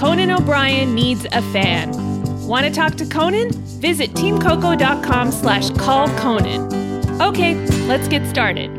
Conan O'Brien needs a fan. Want to talk to Conan? Visit teamcoco.com slash call Conan. Okay, let's get started.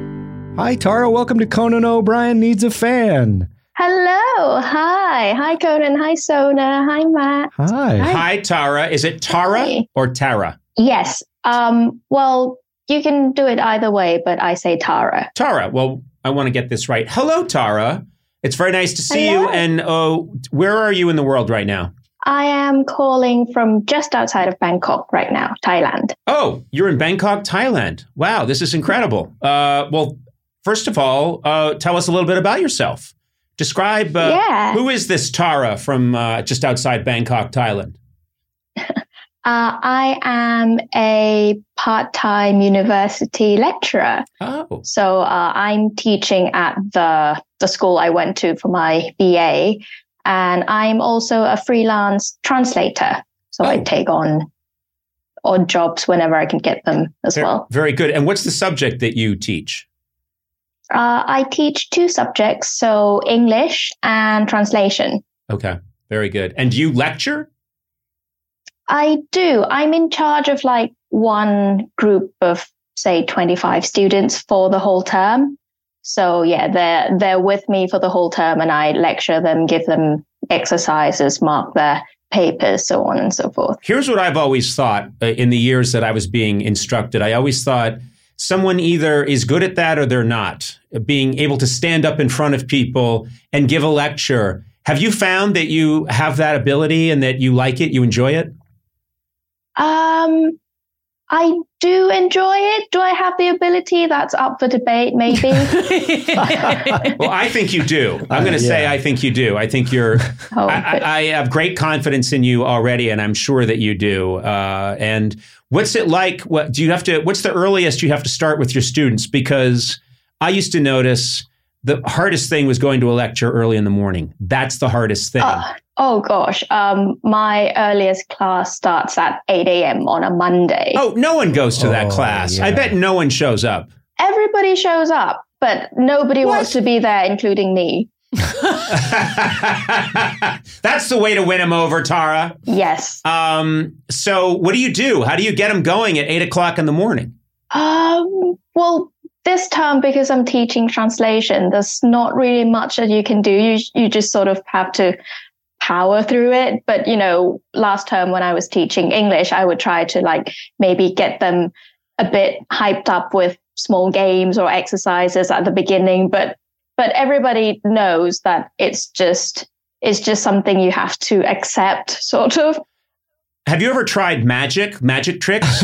Hi, Tara. Welcome to Conan O'Brien Needs a Fan. Hello. Hi. Hi, Conan. Hi, Sona. Hi, Matt. Hi. Hi, Tara. Is it Tara Hi. or Tara? Yes. Um, well, you can do it either way, but I say Tara. Tara. Well, I want to get this right. Hello, Tara. It's very nice to see you. And uh, where are you in the world right now? I am calling from just outside of Bangkok right now, Thailand. Oh, you're in Bangkok, Thailand. Wow, this is incredible. Uh, well, first of all, uh, tell us a little bit about yourself. Describe uh, Yeah. who is this Tara from uh, just outside Bangkok, Thailand? Uh, I am a part-time university lecturer. Oh, So uh, I'm teaching at the the school I went to for my BA, and I'm also a freelance translator. So I Oh. take on odd jobs whenever I can get them as Ver- well. very good. And what's the subject that you teach? Uh, I teach two subjects, so English and translation. Okay, very good. And do you lecture? I do. I'm in charge of like one group of say 25 students for the whole term. So yeah, they're they're with me for the whole term and I lecture them, give them exercises, mark their papers, so on and so forth. Here's what I've always thought uh, in the years that I was being instructed. I always thought someone either is good at that or they're not. Being able to stand up in front of people and give a lecture. Have you found that you have that ability and that you like it, you enjoy it? Um I do enjoy it. Do I have the ability? That's up for debate, maybe. Well, I think you do. I'm going to Uh, say. I think you do. I think you're. Oh, I, good. I, I have great confidence in you already, and I'm sure that you do. Uh, and what's it like? What do you have to? What's the earliest you have to start with your students? Because I used to notice the hardest thing was going to a lecture early in the morning. That's the hardest thing. Oh, oh gosh. Um, my earliest class starts at 8 a.m. on a Monday. oh, no one goes to that Oh, class. I bet no one shows up. Everybody shows up, but nobody What? wants to be there, including me. That's the way to win them over, Tara. Yes. Um, so, what do you do? How do you get them going at eight o'clock in the morning? Um, well, this term, because I'm teaching translation, there's not really much that you can do. You, you just sort of have to power through it. But, you know, last term when I was teaching English, I would try to like maybe get them a bit hyped up with small games or exercises at the beginning. But, but everybody knows that it's just, it's just something you have to accept sort of. Have you ever tried magic, magic tricks?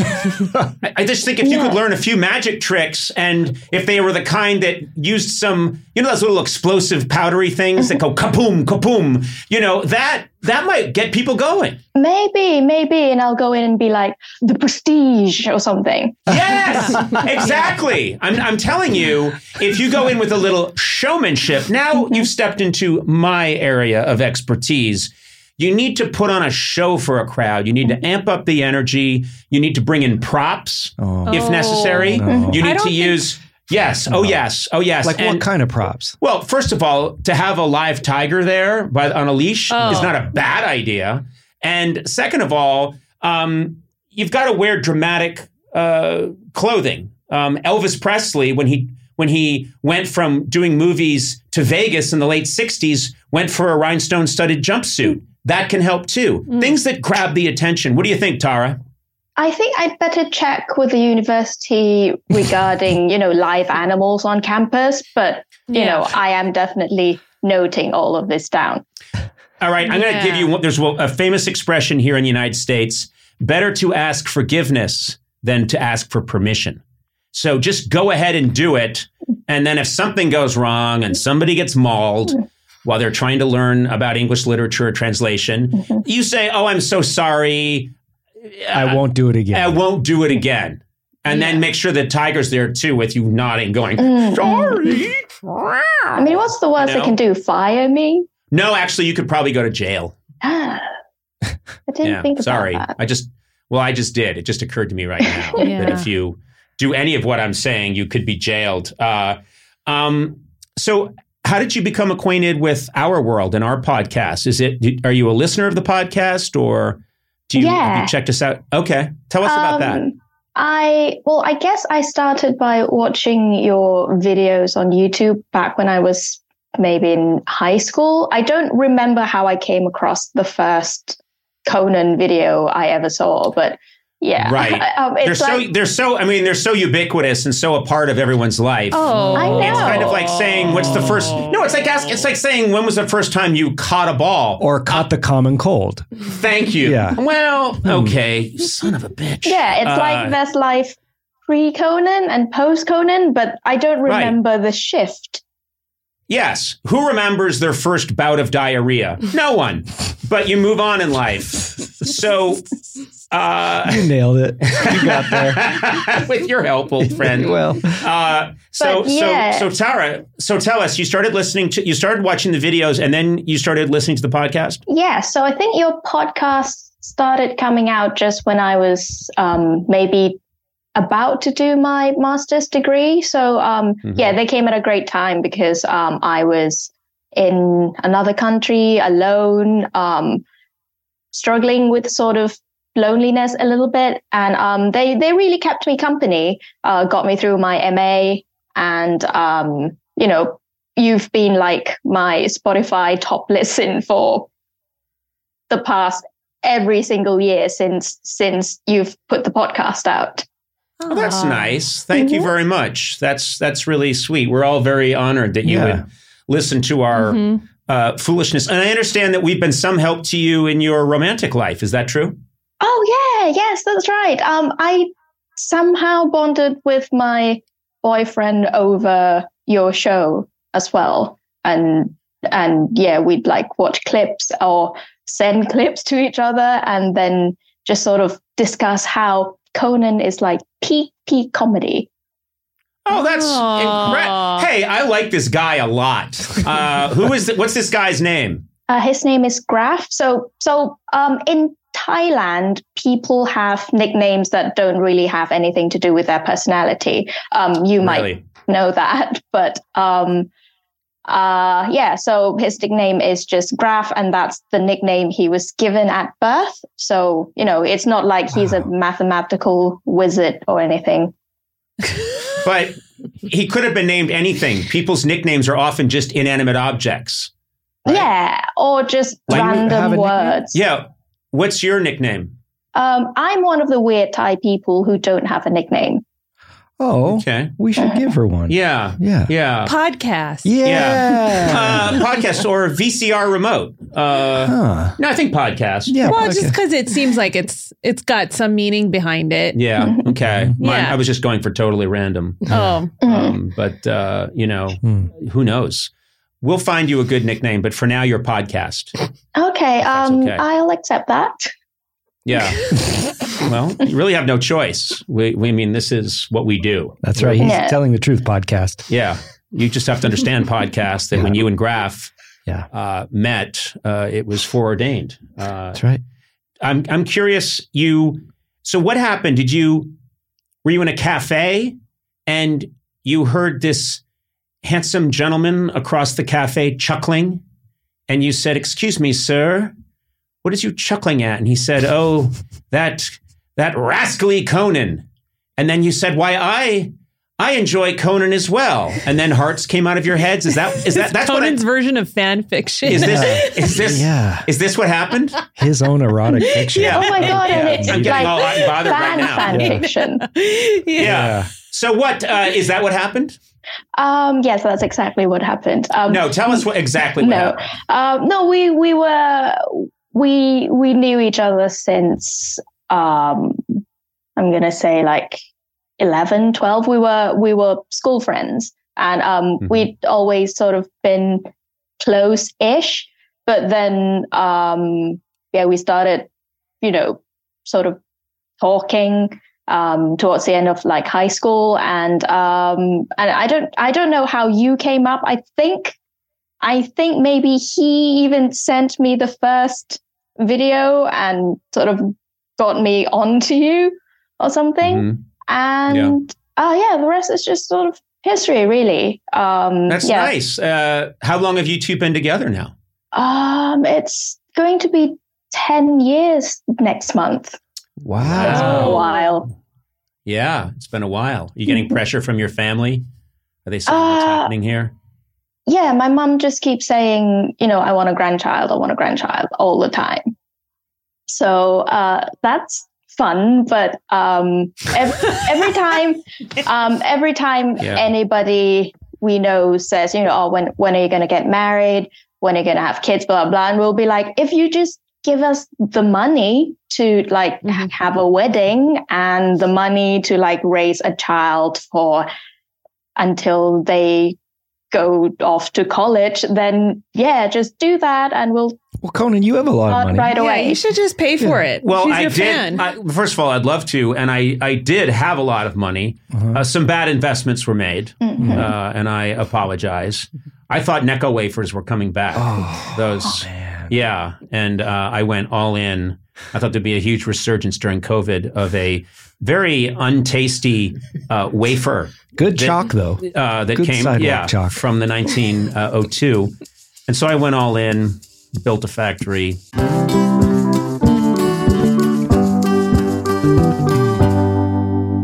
I, just think if you could learn a few magic tricks, and if they were the kind that used some, you know, those little explosive powdery things that go kapoom, kapoom, you know, that that might get people going. Maybe, maybe, and I'll go in and be like the prestige or something. Yes, exactly. I'm, I'm telling you, if you go in with a little showmanship, now you've stepped into my area of expertise. You need to put on a show for a crowd. You need to amp up the energy. You need to bring in props Oh. if Oh. necessary. No. You need don't to think- use. Yes. Oh, yes. Oh, yes. Like And- what kind of props? well, first of all, to have a live tiger there by, on a leash Oh. is not a bad idea. And second of all, um, you've got to wear dramatic uh, clothing. Um, Elvis Presley, when he when he went from doing movies to Vegas in the late '60s, went for a rhinestone-studded jumpsuit. That can help too. Mm. Things that grab the attention. What do you think, Tara? I think I'd better check with the university regarding, you know, live animals on campus, but you Yeah. know, I am definitely noting all of this down. All right, I'm going to give you one. There's a famous expression here in the United States better to ask forgiveness than to ask for permission. So just go ahead and do it. And then if something goes wrong and somebody gets mauled while they're trying to learn about English literature or translation, you say, Oh, I'm so sorry. I won't do it again. I won't do it again. And then make sure that Tiger's there too with you nodding, going, Mm, Sorry. I mean, what's the worst You know? they can do? Fire me? No, actually, you could probably go to jail. I didn't think about sorry. that. I just well, I just did. It just occurred to me right now that if you do any of what I'm saying, you could be jailed. Uh, um, so, how did you become acquainted with our world and our podcast? Is it are you a listener of the podcast or do you, have Yeah. you checked us out? Okay, tell us about that. Um, I well, I guess I started by watching your videos on YouTube back when I was maybe in high school. I don't remember how I came across the first Conan video I ever saw, but yeah, Right. um, They're it's so like they're so I mean they're so ubiquitous and so a part of everyone's life. Oh, I know. It's kind of like saying what's the first No, it's like ask, it's like saying when was the first time you caught a ball? or caught the common cold. Thank you. Yeah. Well, okay, you son of a bitch. yeah, it's Uh, like there's life pre Conan and post Conan, but I don't Right. remember the shift. Yes. Who remembers their first bout of diarrhea? No one. But you move on in life. So, uh, You nailed it. You got there. with your help, old friend. well, Uh, so, yeah. so, so, Tara. So, tell us. You started listening to. You started watching the videos, and then you started listening to the podcast. Yeah, so I think your podcast started coming out just when I was um, maybe about to do my master's degree. So um, Mhm. yeah, they came at a great time because um, I was in another country alone, um, struggling with sort of loneliness a little bit, and um, they they really kept me company, uh, got me through my MA, and um, you know. You've been like my Spotify top listen for the past every single year since since you've put the podcast out. Oh, that's nice. Thank you Mhm. very much. That's that's really sweet. We're all very honored that you Yeah. would listen to our Mhm. uh, foolishness, and I understand that we've been some help to you in your romantic life. Is that true? Oh yeah, yes, that's right. Um, I somehow bonded with my boyfriend over your show as well, and and yeah, we'd like watch clips or send clips to each other, and then just sort of discuss how Conan is like peak peak comedy. Oh, that's incredible. Hey, I like this guy a lot. Uh, who is? What's this guy's name? Uh, his name is Graph. So, so um, in Thailand, people have nicknames that don't really have anything to do with their personality. Um, you might Really? know that, but um, uh, yeah. So his nickname is just Graph, and that's the nickname he was given at birth. So you know, it's not like he's a mathematical wizard or anything. But he could have been named anything. People's nicknames are often just inanimate objects. Right. Yeah, or just Like- have a random nickname? words. Yeah. What's your nickname? Um, I'm one of the weird Thai people who don't have a nickname. Oh, Okay. we should give her one. Yeah. Yeah. Yeah. Podcast. Yeah. Uh, podcast or VCR remote. Uh, huh. no, I think podcast. Yeah. Well, okay. just because it seems like it's it's got some meaning behind it. Yeah. Okay. Mine, Yeah. I was just going for totally random. Oh, Um, but uh, you know, Hmm. who knows? We'll find you a good nickname, but for now, your podcast. Okay, um, okay. I'll accept that. Yeah. well, you really have no choice. We, we mean, this is what we do. That's right. He's Yeah. telling the truth podcast. Yeah. You just have to understand podcast that when you and Graph Yeah. uh, met, uh, it was foreordained. Uh, That's right. I'm I'm curious. You so what happened? Did you were you in a cafe and you heard this handsome gentleman across the cafe chuckling, and you said, "Excuse me, sir, what is you chuckling at?" And he said, "Oh, that that rascally Conan." And then you said, "Why I." I enjoy Conan as well, and then hearts came out of your heads. Is that is that that's Conan's what version of fan fiction. Is this is this Yeah. is this what happened? His own erotic fiction. Yeah. Oh my god, and it's I'm getting like all hot and bothered right fan now. fan Yeah. fiction. yeah. Yeah. So what uh, is that? What happened? Um, yes, that's exactly what happened. Um, No, tell us what exactly what no, happened. um, no, we we were we we knew each other since um, I'm gonna say like 11, 12. We were we were school friends, and um, Mhm. we'd always sort of been close-ish. But then, um, yeah, we started, you know, sort of talking um, towards the end of like high school, and um, and I don't I don't know how you came up. I think I think maybe he even sent me the first video and sort of got me onto you or something. Mhm. And oh yeah, the rest is just sort of history, really. Um, That's yeah. nice. Uh, how long have you two been together now? Um, it's going to be ten years next month. Wow. It's been a while. Yeah, it's been a while. Are you getting pressure from your family? Are they saying what's Uh, happening here? Yeah, my mom just keeps saying, you know, I want a grandchild, I want a grandchild all the time. So uh, that's fun, but um, ev- every time, um, every time Yeah. anybody we know says, you know, oh, when when are you going to get married? When are you going to have kids? Blah blah, and we'll be like, if you just give us the money to like Mhm. have a wedding and the money to like raise a child for until they go off to college, then yeah, just do that and we'll Well, Conan, you have a lot of money. right Yeah, away. you should just pay for it. Well, She's I your did. fan. I, first of all, I'd love to, and I, I did have a lot of money. Uh-huh. Uh, some bad investments were made, Mhm. uh, and I apologize. I thought Necco wafers were coming back. Oh, Those, man. yeah, and uh, I went all in. I thought there'd be a huge resurgence during COVID of a very untasty uh, wafer Good That- chalk, though. uh, that Good came yeah, chalk. from the 1902. and so I went all in, built a factory.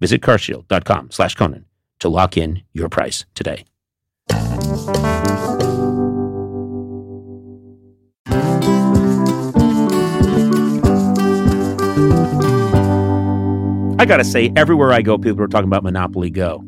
Visit carshield.com slash Conan to lock in your price today. I got to say, everywhere I go, people are talking about Monopoly Go.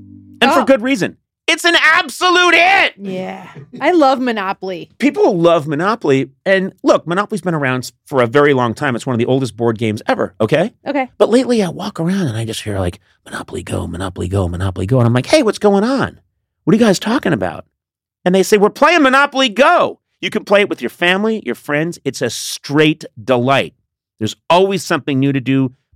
And oh. for good reason. It's an absolute hit. Yeah. I love Monopoly. People love Monopoly. And look, Monopoly's been around for a very long time. It's one of the oldest board games ever, okay? Okay. But lately I walk around and I just hear like Monopoly Go, Monopoly Go, Monopoly Go. And I'm like, hey, what's going on? What are you guys talking about? And they say, we're playing Monopoly Go. You can play it with your family, your friends. It's a straight delight. There's always something new to do.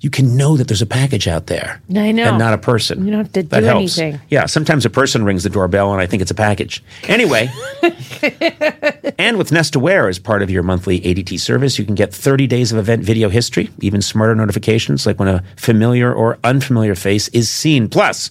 You can know that there's a package out there I know. and not a person. You don't have to That do helps. anything. Yeah, sometimes a person rings the doorbell and I think it's a package. Anyway, and with Nest Aware as part of your monthly ADT service, you can get 30 days of event video history, even smarter notifications like when a familiar or unfamiliar face is seen. Plus,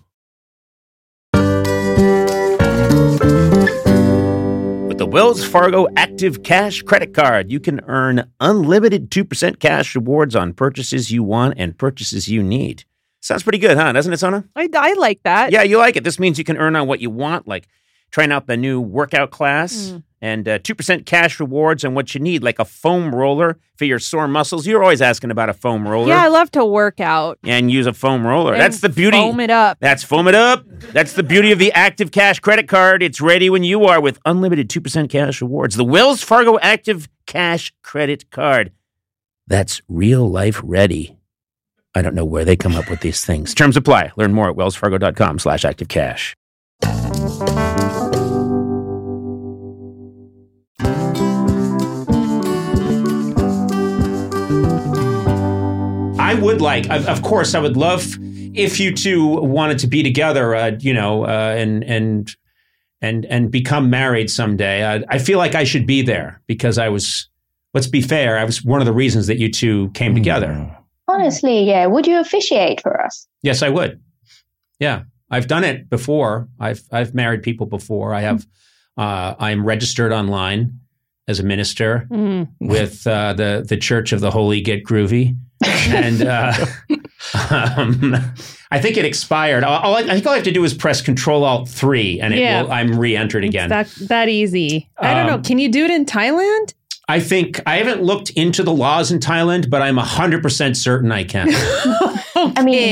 Wells Fargo Active Cash Credit Card, you can earn unlimited 2% cash rewards on purchases you want and purchases you need. Sounds pretty good, huh? Doesn't it, Sona? I, I like that. Yeah, you like it. This means you can earn on what you want, like trying out the new workout class hmm. And uh, 2% cash rewards on what you need, like a foam roller for your sore muscles. You're always asking about a foam roller. Yeah, I love to work out. and use a foam roller. and That's the beauty. Foam it up. That's foam it up. That's the beauty of the Active Cash credit card. It's ready when you are with unlimited 2% cash rewards. The Wells Fargo Active Cash credit card. That's real life ready. I don't know where they come up with these things. Terms apply. Learn more at wellsfargo.com slash active I would like, of, of course, I would love if you two wanted to be together, uh, you know, uh, and and and and become married someday. Uh, I feel like I should be there because I was. Let's be fair. I was one of the reasons that you two came together. Honestly, yeah. Would you officiate for us? Yes, I would. Yeah, I've done it before. I've I've married people before. I have. Uh, I'm registered online as a minister Mm. with uh, the the Church of the Holy Get Groovy, and uh, um, I think it expired. All, all I, I think all I have to do is press Control Alt three, and it Yeah. will, I'm re-entered again. It's that that easy. I don't know. Um, Can you do it in Thailand? I think I haven't looked into the laws in Thailand, but I'm hundred percent certain I can. I mean,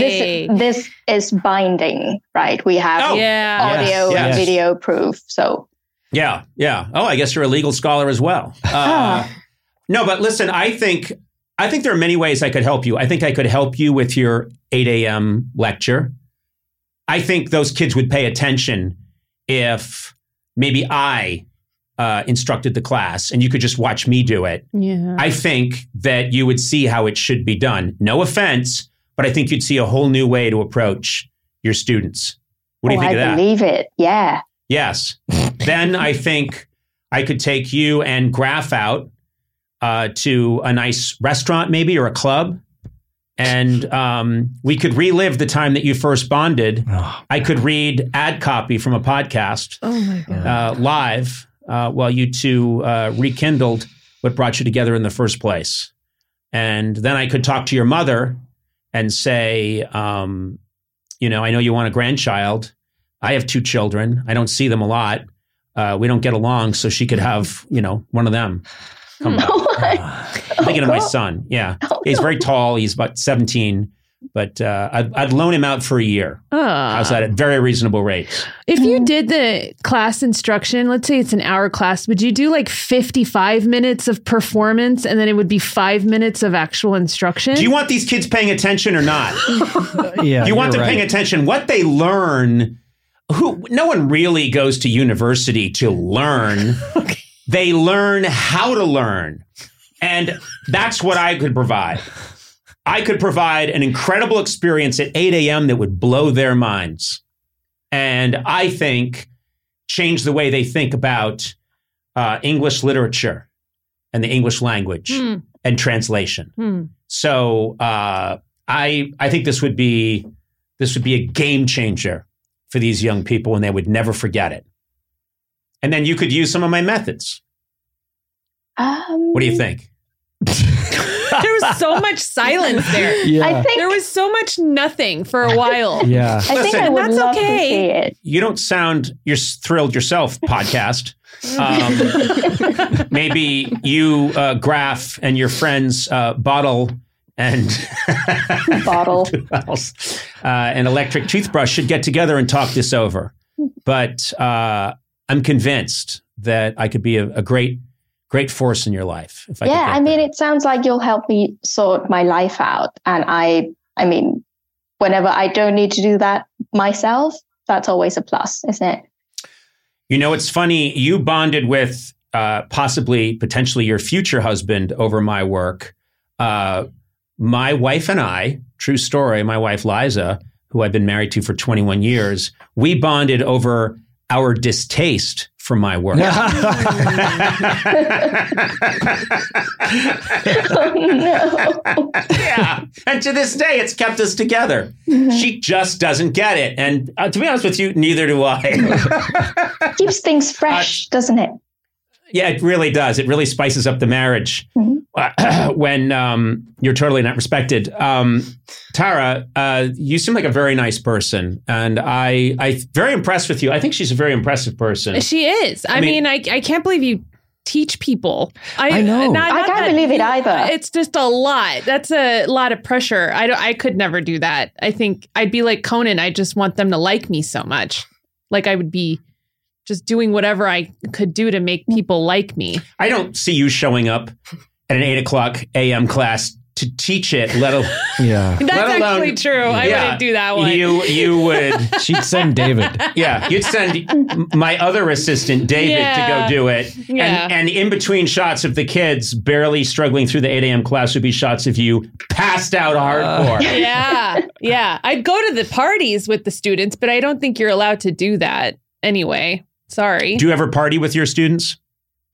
this this is binding, right? We have Oh, yeah. audio yes, and yes. video proof. So Yeah, yeah. Oh, I guess you're a legal scholar as well. Uh, no, but listen, I think I think there are many ways I could help you. I think I could help you with your 8 a.m. lecture. I think those kids would pay attention if maybe I uh, instructed the class and you could just watch me do it. Yeah. I think that you would see how it should be done. No offense, but I think you'd see a whole new way to approach your students. What do you oh, think I of that? I believe it. Yeah. Yes. then I think I could take you and Graph out uh, to a nice restaurant, maybe, or a club. And um, we could relive the time that you first bonded. Oh, I could read ad copy from a podcast oh my god. uh, live uh, while you two uh, rekindled what brought you together in the first place. And then I could talk to your mother and say, um, you know, I know you want a grandchild. I have two children. I don't see them a lot. Uh, we don't get along, so she could have, you know, one of them. Come back. I'm thinking of my son. Yeah, he's very tall. He's about 17, but uh, I'd, I'd loan him out for a year. Ah. How's that at a very reasonable rates? If you did the class instruction, let's say it's an hour class, would you do like 55 minutes of performance and then it would be five minutes of actual instruction? Do you want these kids paying attention or not? Yeah, you want them right. paying attention. What they learn, who no one really goes to university to learn. They learn how to learn. And that's what I could provide. I could provide an incredible experience at 8 a.m. that would blow their minds. And I think change the way they think about uh, English literature and the English language Hmm. and translation. Hmm. So uh, I I think this would be this would be a game changer for these young people, and they would never forget it. And then you could use some of my methods. Um, What do you think? there was so much silence there. Yeah. I think There was so much nothing for a while. yeah. I think Listen, I would That's love okay. to see it. You don't sound you're thrilled yourself. Podcast. Um, maybe you, uh, Graph, and your friends, uh, Bottle and Bottle. who else? Uh, an electric toothbrush should get together and talk this over. But uh, I'm convinced that I could be a, a great, great force in your life. If I yeah, I mean, there. it sounds like you'll help me sort my life out, and I, I mean, whenever I don't need to do that myself, that's always a plus, isn't it? You know, it's funny. You bonded with uh, possibly, potentially your future husband over my work. Uh, my wife and I, true story, my wife Liza, who I've been married to for 21 years, we bonded over our distaste for my work. oh no! yeah. And to this day, it's kept us together. She just doesn't get it. And uh, to be honest with you, neither do I. Keeps things fresh, doesn't it? Yeah, it really does. It really spices up the marriage uh, when um, you're totally not respected. Um, Tara, uh, you seem like a very nice person. And I, I very impressed with you. I think she's a very impressive person. She is. I, I mean- mean, I, I can't believe you teach people. I know. not- I can't that- believe it either. It's just a lot. That's a lot of pressure. I don't, I could never do that. I think I'd be like Conan. I just want them to like me so much. Like I would be just doing whatever I could do to make people like me. I don't see you showing up at an eight o'clock a.m. class to teach it, let alone. yeah. That's Let alone- actually true. I wouldn't do that one. You, you would. She'd send David. Yeah, you'd send my other assistant, David, to go do it. Yeah. And, and in between shots of the kids barely struggling through the 8 a.m. class would be shots of you passed out uh. hardcore. yeah, yeah. I'd go to the parties with the students, but I don't think you're allowed to do that anyway. Sorry. Do you ever party with your students?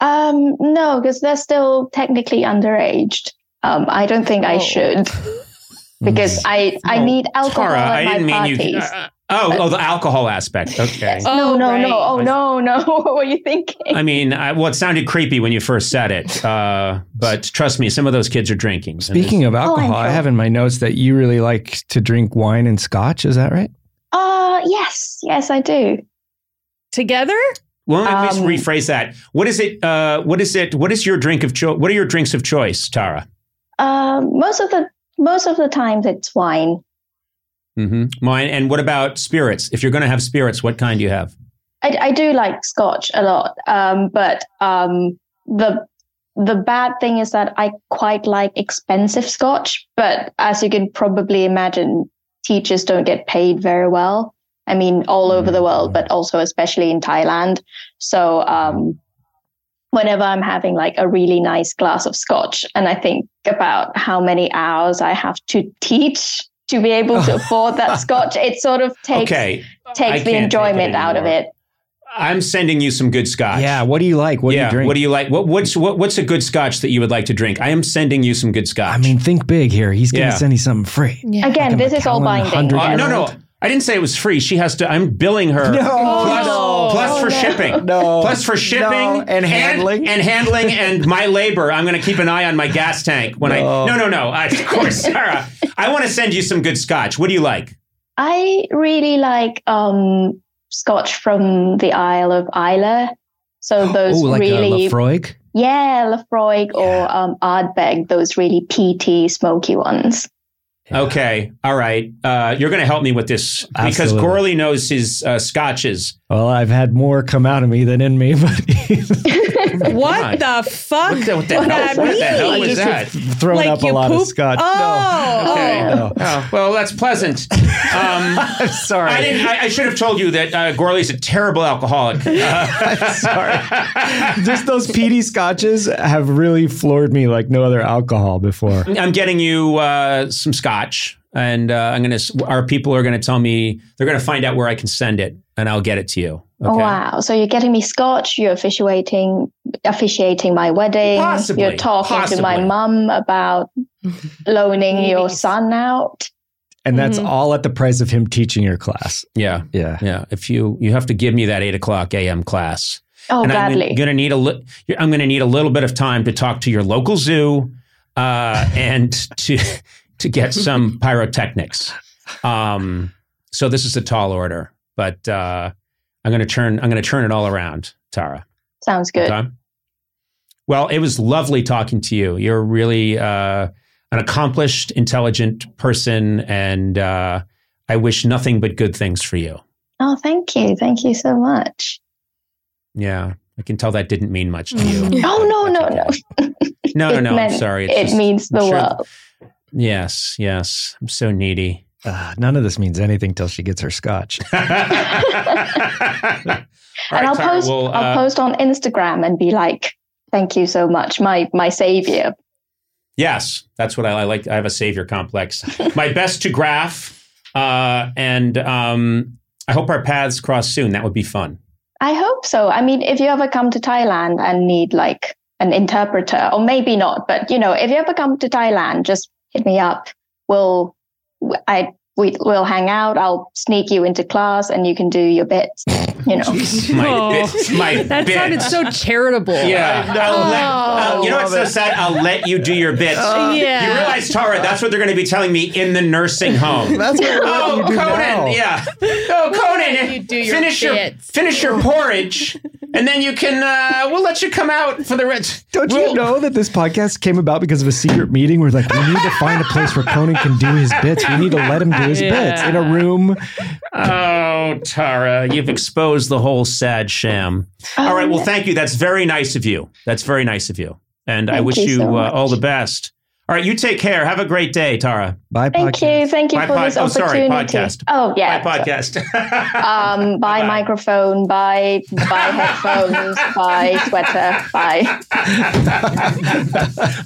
Um, no, because they're still technically underaged. Um, I don't think I Oh. should because I I Oh, need alcohol Tara, at I my didn't mean parties. you. uh, oh, oh, the alcohol aspect. Okay. no, no, right. no. Oh, no, no. what were you thinking? I mean, I, well, it sounded creepy when you first said it, uh, but trust me, some of those kids are drinking. Speaking of alcohol, I sure. have in my notes that you really like to drink wine and scotch. Is that right? Uh, yes, yes, I do. Together? Well, let me Um, rephrase that. What is it? Uh, what is it? What is your drink of choice? What are your drinks of choice, Tara? Um, most of the most of the times it's wine. Mm-hmm. Mine. And what about spirits? If you're going to have spirits, what kind do you have? I, I do like scotch a lot, um, but um, the the bad thing is that I quite like expensive scotch. But as you can probably imagine, teachers don't get paid very well. I mean, all over the world, but also especially in Thailand. So um, whenever I'm having like a really nice glass of scotch, and I think about how many hours I have to teach to be able to afford that scotch, it sort of takes okay. Takes can't the enjoyment out of it. I'm sending you some good scotch. Yeah. What do you like? What yeah. do you drink? What do you like? What, what's what, what's a good scotch that you would like to drink? I am sending you some good scotch. I mean, think big here. He's going to Yeah. send you something free. Yeah. Again, Like this is all binding. Uh, no, no. I didn't say it was free. She has to. I'm billing her. No. Plus, Oh, No. Plus for no. shipping. No. Plus for shipping No. And handling. and, handling and my labor. I'm going to keep an eye on my gas tank when No. I. No, no, no. I, of course, Sarah. I want to send you some good scotch. What do you like? I really like um, scotch from the Isle of Islay. So those oh, like really, a Laphroaig? yeah, Laphroaig or um, Ardbeg, those really peaty, smoky ones. Okay, all right. Uh, you're going to help me with this because Absolutely. Gorley knows his uh, scotches. Well, I've had more come out of me than in me, but What God. the fuck? What the, what the What hell? What the hell was that? throwing Like up a you lot of pooped? scotch. Oh. Okay. No. Oh, well, that's pleasant. Um, I'm sorry. I didn't. I, I should have told you that uh, Gorley's a terrible alcoholic. Uh, sorry. Just those peaty scotches have really floored me like no other alcohol before. I'm getting you uh, some scotch, and uh, I'm gonna. Our people are gonna tell me they're gonna find out where I can send it, and I'll get it to you. Oh, Okay. wow. So you're getting me scotch, you're officiating officiating my wedding. Possibly, You're talking to my possibly. mum about loaning your son out. And that's Mhm. all at the price of him teaching your class. Yeah, Yeah. yeah. If you you have to give me that eight o'clock a.m. class, Oh, and I'm gonna need a li- I'm gonna need a little bit of time to talk to your local zoo, uh, and to to get some pyrotechnics. Um, so this is a tall order, but uh, I'm gonna turn I'm gonna turn it all around, Tara. Sounds good. Okay. Well, it was lovely talking to you. You're really uh, an accomplished, intelligent person, and uh, I wish nothing but good things for you. Oh, thank you. Thank you so much. Yeah, I can tell that didn't mean much to you. Oh, no, no, no. No, no, It no. I'm sorry. It's it just- means the sure- world. Yes, yes. I'm so needy. Uh, none of this means anything till she gets her scotch. And right, I'll Tara, post well, I'll uh, post on Instagram and be like, thank you so much, my my savior. Yes, that's what I, I like. I have a savior complex. My best to graph, uh, and um, I hope our paths cross soon. That would be fun. I hope so. I mean, if you ever come to Thailand and need like an interpreter, or maybe not, but you know, if you ever come to Thailand, just hit me up. We'll, I, we, we'll hang out. I'll sneak you into class, and you can do your bits. You know. My Oh, bit, my That bit. sounded so charitable. Yeah, I'll let, Oh. uh, you know what's so sad? I'll let you do your bits. Yeah. You realize, Tara, that's what they're going to be telling me in the nursing home. That's what Oh, you do Conan, now. yeah. Oh, Conan, You do your finish your finish your porridge, and then you can. Uh, we'll let you come out for the rest. Don't you We'll- know that this podcast came about because of a secret meeting where like we need to find a place where Conan can do his bits. We need to let him do his bits in a room. Oh, Tara, you've exposed the whole sad sham. All right, well, thank you. That's very nice of you. That's very nice of you, and I wish you you, so uh, all the best. All right, you take care. Have a great day, Tara. Bye, Thank podcast. you. Thank you My for pod- this oh, sorry, podcast. Oh yeah. My podcast. Um, buy Bye-bye. microphone, buy buy headphones, buy sweater, buy.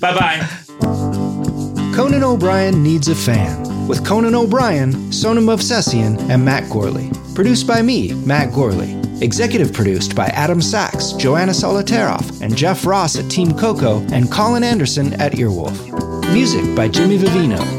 bye bye. Conan O'Brien Needs a Fan with Conan O'Brien, Sona Movsesian, and Matt Gorley. Produced by me, Matt Gorley. Executive produced by Adam Sachs, Joanna Solitaroff, and Jeff Ross at Team Coco, and Colin Anderson at Earwolf. Music by Jimmy Vivino.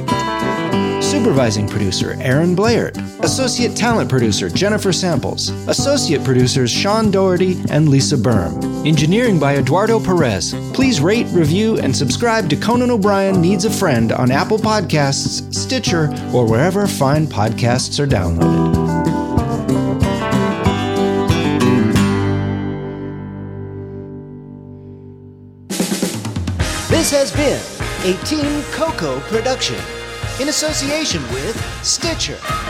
Supervising producer Aaron Blaird. Associate talent producer Jennifer Samples. Associate producers Sean Doherty and Lisa Berm. Engineering by Eduardo Perez. Please rate, review, and subscribe to Conan O'Brien Needs a Friend on Apple Podcasts, Stitcher, or wherever fine podcasts are downloaded. This has been a Team Coco production in association with Stitcher.